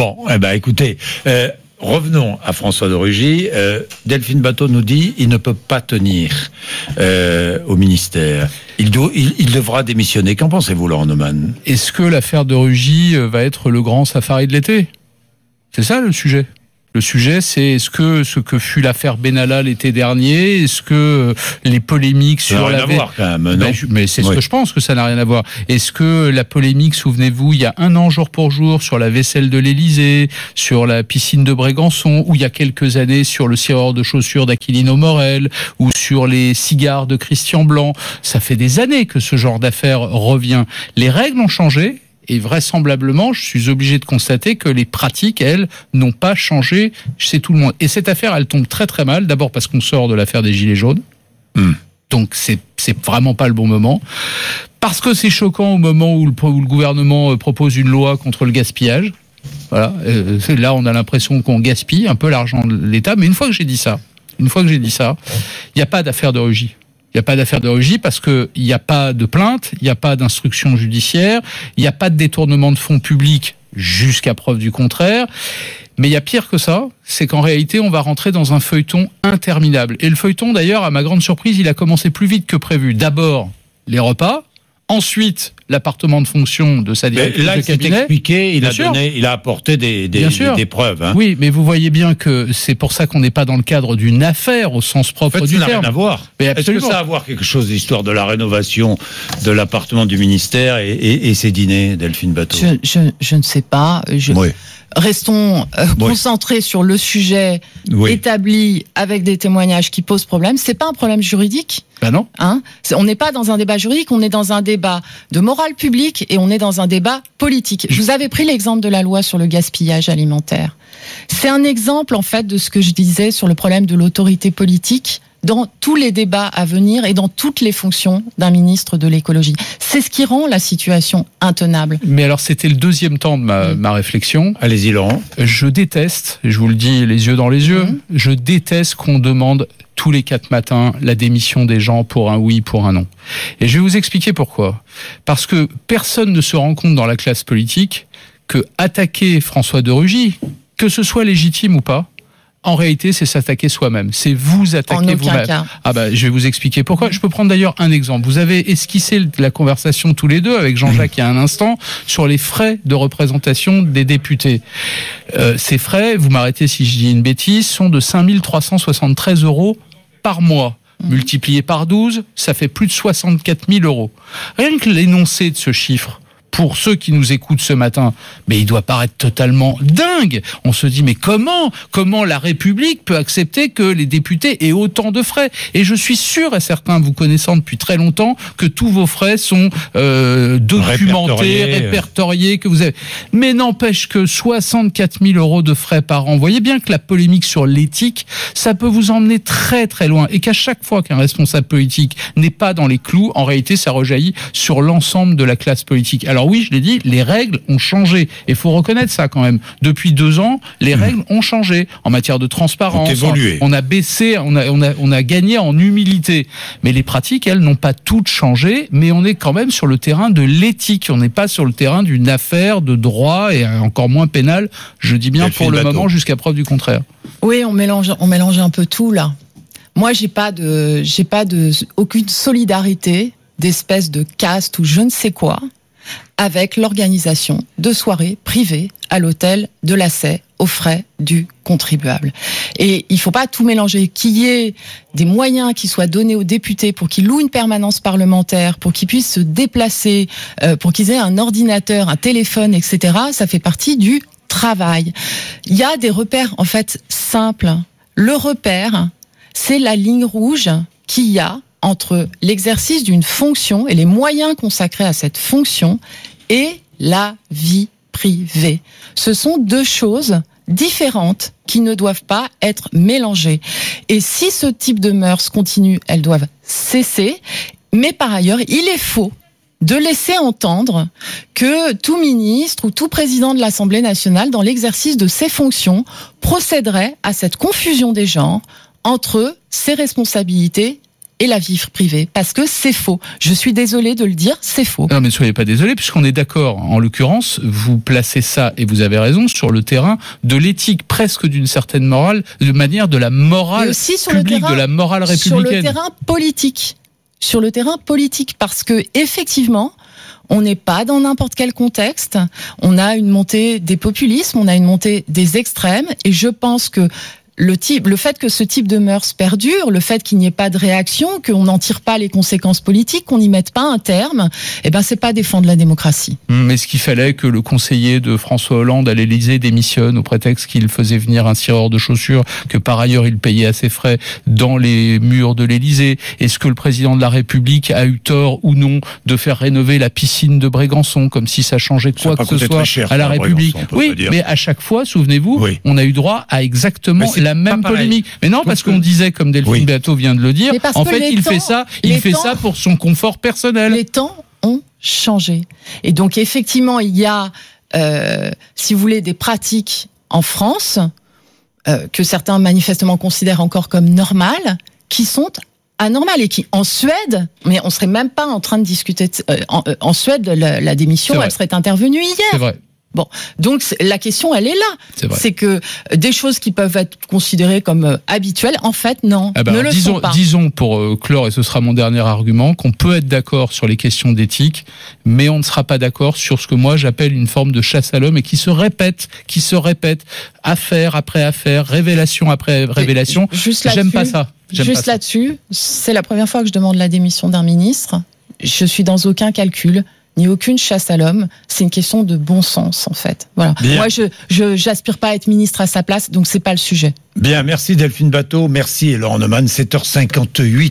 Bon, eh ben, écoutez, euh, revenons à François de Rugy. Euh, Delphine Bateau nous dit il ne peut pas tenir euh, au ministère. Il, devra démissionner. Qu'en pensez-vous, Laurent Neumann? Est-ce que l'affaire de Rugy va être le grand safari de l'été? C'est ça le sujet? Le sujet, c'est est-ce que ce que fut l'affaire Benalla l'été dernier, est-ce que euh, les polémiques Ça n'a sur rien la à voir, quand même, non Ben, je- mais c'est ce Oui. que je pense que ça n'a rien à voir. Est-ce que la polémique, souvenez-vous, il y a un an jour pour jour sur la vaisselle de l'Élysée, sur la piscine de Brégançon, ou il y a quelques années sur le cireur de chaussures d'Aquilino Morel, ou sur les cigares de Christian Blanc, ça fait des années que ce genre d'affaire revient. Les règles ont changé. Et vraisemblablement, je suis obligé de constater que les pratiques, elles, n'ont pas changé chez tout le monde. Et cette affaire, elle tombe très très mal. D'abord parce qu'on sort de l'affaire des Gilets jaunes. Hmm. Donc c'est c'est vraiment pas le bon moment. Parce que c'est choquant au moment où le, où le gouvernement euh, propose une loi contre le gaspillage. Voilà. Euh, là, on a l'impression qu'on gaspille un peu l'argent de l'État. Mais une fois que j'ai dit ça, une fois que j'ai dit ça, il n'y a pas d'affaire de Rugy. Il n'y a pas d'affaire de Rugy parce que il n'y a pas de plainte, il n'y a pas d'instruction judiciaire, il n'y a pas de détournement de fonds publics jusqu'à preuve du contraire. Mais il y a pire que ça, c'est qu'en réalité, on va rentrer dans un feuilleton interminable. Et le feuilleton, d'ailleurs, à ma grande surprise, il a commencé plus vite que prévu. D'abord, les repas. Ensuite, l'appartement de fonction de sa directrice Là, de il s'est cabinet. expliqué, il Bien a donné, il a apporté des, des, Bien sûr. des- des preuves. Hein. Oui, mais vous voyez bien que c'est pour ça qu'on n'est pas dans le cadre d'une affaire au sens En propre fait, du ça n'a terme. rien à voir. Est-ce que ça a à voir quelque chose d'histoire de la rénovation de l'appartement du ministère et, et, et ses dîners, Delphine Bateau? Je, je, je ne sais pas. Je... Oui. Restons euh, Oui. concentrés sur le sujet Oui. établi avec des témoignages qui posent problème. C'est pas un problème juridique. Ben non. Hein on n'est pas dans un débat juridique, on est dans un débat de morale publique et on est dans un débat politique. Je vous avais pris l'exemple de la loi sur le gaspillage alimentaire. C'est un exemple en fait de ce que je disais sur le problème de l'autorité politique dans tous les débats à venir et dans toutes les fonctions d'un ministre de l'écologie. C'est ce qui rend la situation intenable. Mais alors, c'était le deuxième temps de ma, Mm. ma réflexion. Allez-y, Laurent. Je déteste, je vous le dis les yeux dans les yeux, Mhm. je déteste qu'on demande tous les quatre matins la démission des gens pour un oui, pour un non. Et je vais vous expliquer pourquoi. Parce que personne ne se rend compte dans la classe politique que attaquer François de Rugy, que ce soit légitime ou pas, en réalité, c'est s'attaquer soi-même. C'est vous attaquer vous-même. Ah bah, je vais vous expliquer pourquoi. Je peux prendre d'ailleurs un exemple. Vous avez esquissé la conversation tous les deux avec Jean-Jacques il y a un instant sur les frais de représentation des députés. Euh, ces frais, vous m'arrêtez si je dis une bêtise, sont de 5373 euros par mois. Multiplié par 12, ça fait plus de 64 000 euros. Rien que l'énoncé de ce chiffre, pour ceux qui nous écoutent ce matin, mais il doit paraître totalement dingue. On se dit mais comment comment la République peut accepter que les députés aient autant de frais? Et je suis sûr et certain, vous connaissant depuis très longtemps, que tous vos frais sont euh, documentés, Répertoriés. répertoriés, que vous avez. Mais n'empêche que 64 000 euros de frais par an. Vous voyez bien que la polémique sur l'éthique, ça peut vous emmener très très loin, et qu'à chaque fois qu'un responsable politique n'est pas dans les clous, en réalité, ça rejaillit sur l'ensemble de la classe politique. Alors oui, je l'ai dit, les règles ont changé. Il faut reconnaître ça quand même. Depuis deux ans, les règles ont changé en matière de transparence. Évolué. On a baissé, on a, on a, on a gagné en humilité. Mais les pratiques, elles, n'ont pas toutes changé, mais on est quand même sur le terrain de l'éthique. On n'est pas sur le terrain d'une affaire de droit et encore moins pénale, je dis bien pour le Bateau. moment, jusqu'à preuve du contraire. Oui, on mélange, on mélange un peu tout là. Moi, j'ai pas de, j'ai pas de, aucune solidarité d'espèce de caste ou je ne sais quoi avec l'organisation de soirées privées à l'hôtel de la Sey aux frais du contribuable. Et il faut pas tout mélanger. Qu'il y ait des moyens qui soient donnés aux députés pour qu'ils louent une permanence parlementaire, pour qu'ils puissent se déplacer, euh, pour qu'ils aient un ordinateur, un téléphone, etc. Ça fait partie du travail. Il y a des repères en fait simples. Le repère, c'est la ligne rouge qu'il y a entre l'exercice d'une fonction et les moyens consacrés à cette fonction et la vie privée. Ce sont deux choses différentes qui ne doivent pas être mélangées. Et si ce type de mœurs continue, elles doivent cesser. Mais par ailleurs, il est faux de laisser entendre que tout ministre ou tout président de l'Assemblée nationale, dans l'exercice de ses fonctions, procéderait à cette confusion des genres entre ses responsabilités et la vie privée, parce que c'est faux. Je suis désolée de le dire, c'est faux. Non, mais ne soyez pas désolé, puisqu'on est d'accord. En l'occurrence, vous placez ça, et vous avez raison, sur le terrain de l'éthique, presque d'une certaine morale, de manière de la morale aussi sur publique, le terrain, de la morale sur le républicaine. terrain politique. Sur le terrain politique, parce que effectivement, on n'est pas dans n'importe quel contexte. On a une montée des populismes, on a une montée des extrêmes, et je pense que le type, le fait que ce type de mœurs perdure, le fait qu'il n'y ait pas de réaction, qu'on n'en tire pas les conséquences politiques, qu'on n'y mette pas un terme, eh ben c'est pas défendre la démocratie. Mais est-ce qu'il fallait que le conseiller de François Hollande à l'Élysée démissionne au prétexte qu'il faisait venir un tireur de chaussures, que par ailleurs il payait à ses frais dans les murs de l'Élysée Est-ce que le président de la République a eu tort ou non de faire rénover la piscine de Brégançon, comme si ça changeait quoi que ce soit cher, à la République? Oui, mais à chaque fois, souvenez-vous, Oui. on a eu droit à exactement la même polémique. Mais non, parce qu'on disait, comme Delphine Oui. Beato vient de le dire, Mais parce en fait, il temps- fait ça, il fait temps- ça pour son confort personnel. Les temps ont changé. Et donc, effectivement, il y a, euh, si vous voulez, des pratiques en France euh, que certains manifestement considèrent encore comme normales, qui sont anormales et qui, en Suède, mais on serait même pas en train de discuter. de- euh, en, euh, en Suède, la, la démission, vrai. elle serait intervenue C'est hier. Vrai, Donc, la question, elle est là. c'est vrai. C'est que des choses qui peuvent être considérées comme euh, habituelles, en fait, non, Ah bah ne le disons, sont pas. disons pour euh, clore, et ce sera mon dernier argument, qu'on peut être d'accord sur les questions d'éthique, mais on ne sera pas d'accord sur ce que moi j'appelle une forme de chasse à l'homme et qui se répète, qui se répète, affaire après affaire, révélation après révélation. Juste J'aime pas ça. Juste là-dessus, c'est la première fois que je demande la démission d'un ministre. Je suis dans aucun calcul, ni aucune chasse à l'homme. C'est une question de bon sens, en fait. Voilà. Bien. Moi, je, je, j'aspire pas à être ministre à sa place, donc c'est pas le sujet. Bien, merci Delphine Bateau, merci Laurent Neumann, 7h58.